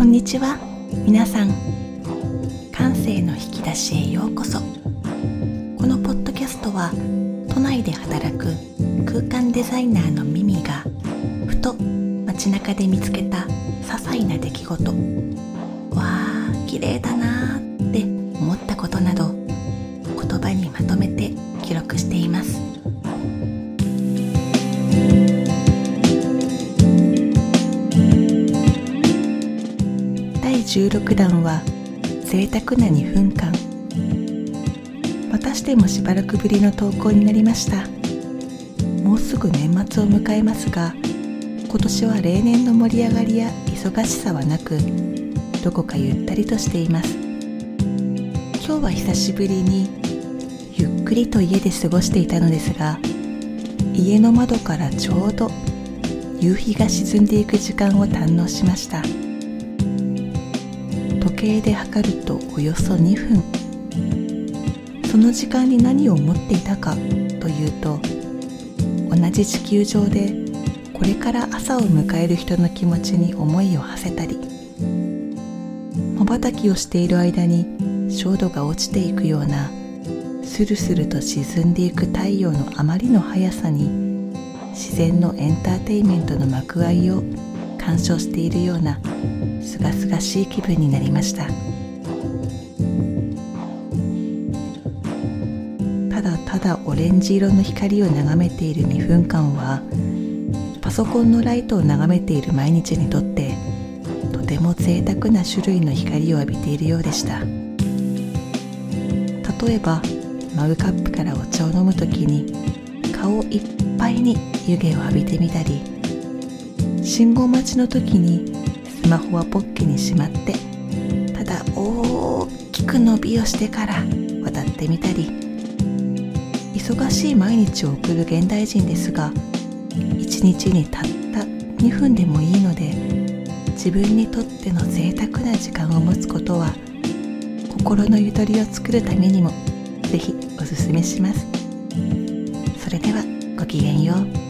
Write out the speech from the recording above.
こんにちは。皆さん感性の引き出しへようこそ。このポッドキャストは都内で働く空間デザイナーのミミがふと街中で見つけた些細な出来事。わあ綺麗だなーって思ったこと16弾は贅沢な2分間。またしてもしばらくぶりの投稿になりました。もうすぐ年末を迎えますが今年は例年の盛り上がりや忙しさはなくどこかゆったりとしています。今日は久しぶりにゆっくりと家で過ごしていたのですが家の窓からちょうど夕日が沈んでいく時間を堪能しました。計で測るとおよそ2分。その時間に何を思っていたかというと同じ地球上でこれから朝を迎える人の気持ちに思いを馳せたり瞬きをしている間に照度が落ちていくようなスルスルと沈んでいく太陽のあまりの速さに自然のエンターテインメントの幕間を鑑賞しているようなすがすがしい気分になりました。ただただオレンジ色の光を眺めている2分間はパソコンのライトを眺めている毎日にとってとても贅沢な種類の光を浴びているようでした。例えばマグカップからお茶を飲む時に顔いっぱいに湯気を浴びてみたり信号待ちの時にスマホはポッケにしまってただ大きく伸びをしてから渡ってみたり。忙しい毎日を送る現代人ですが一日にたった2分でもいいので自分にとっての贅沢な時間を持つことは心のゆとりを作るためにもぜひおすすめします。それではごきげんよう。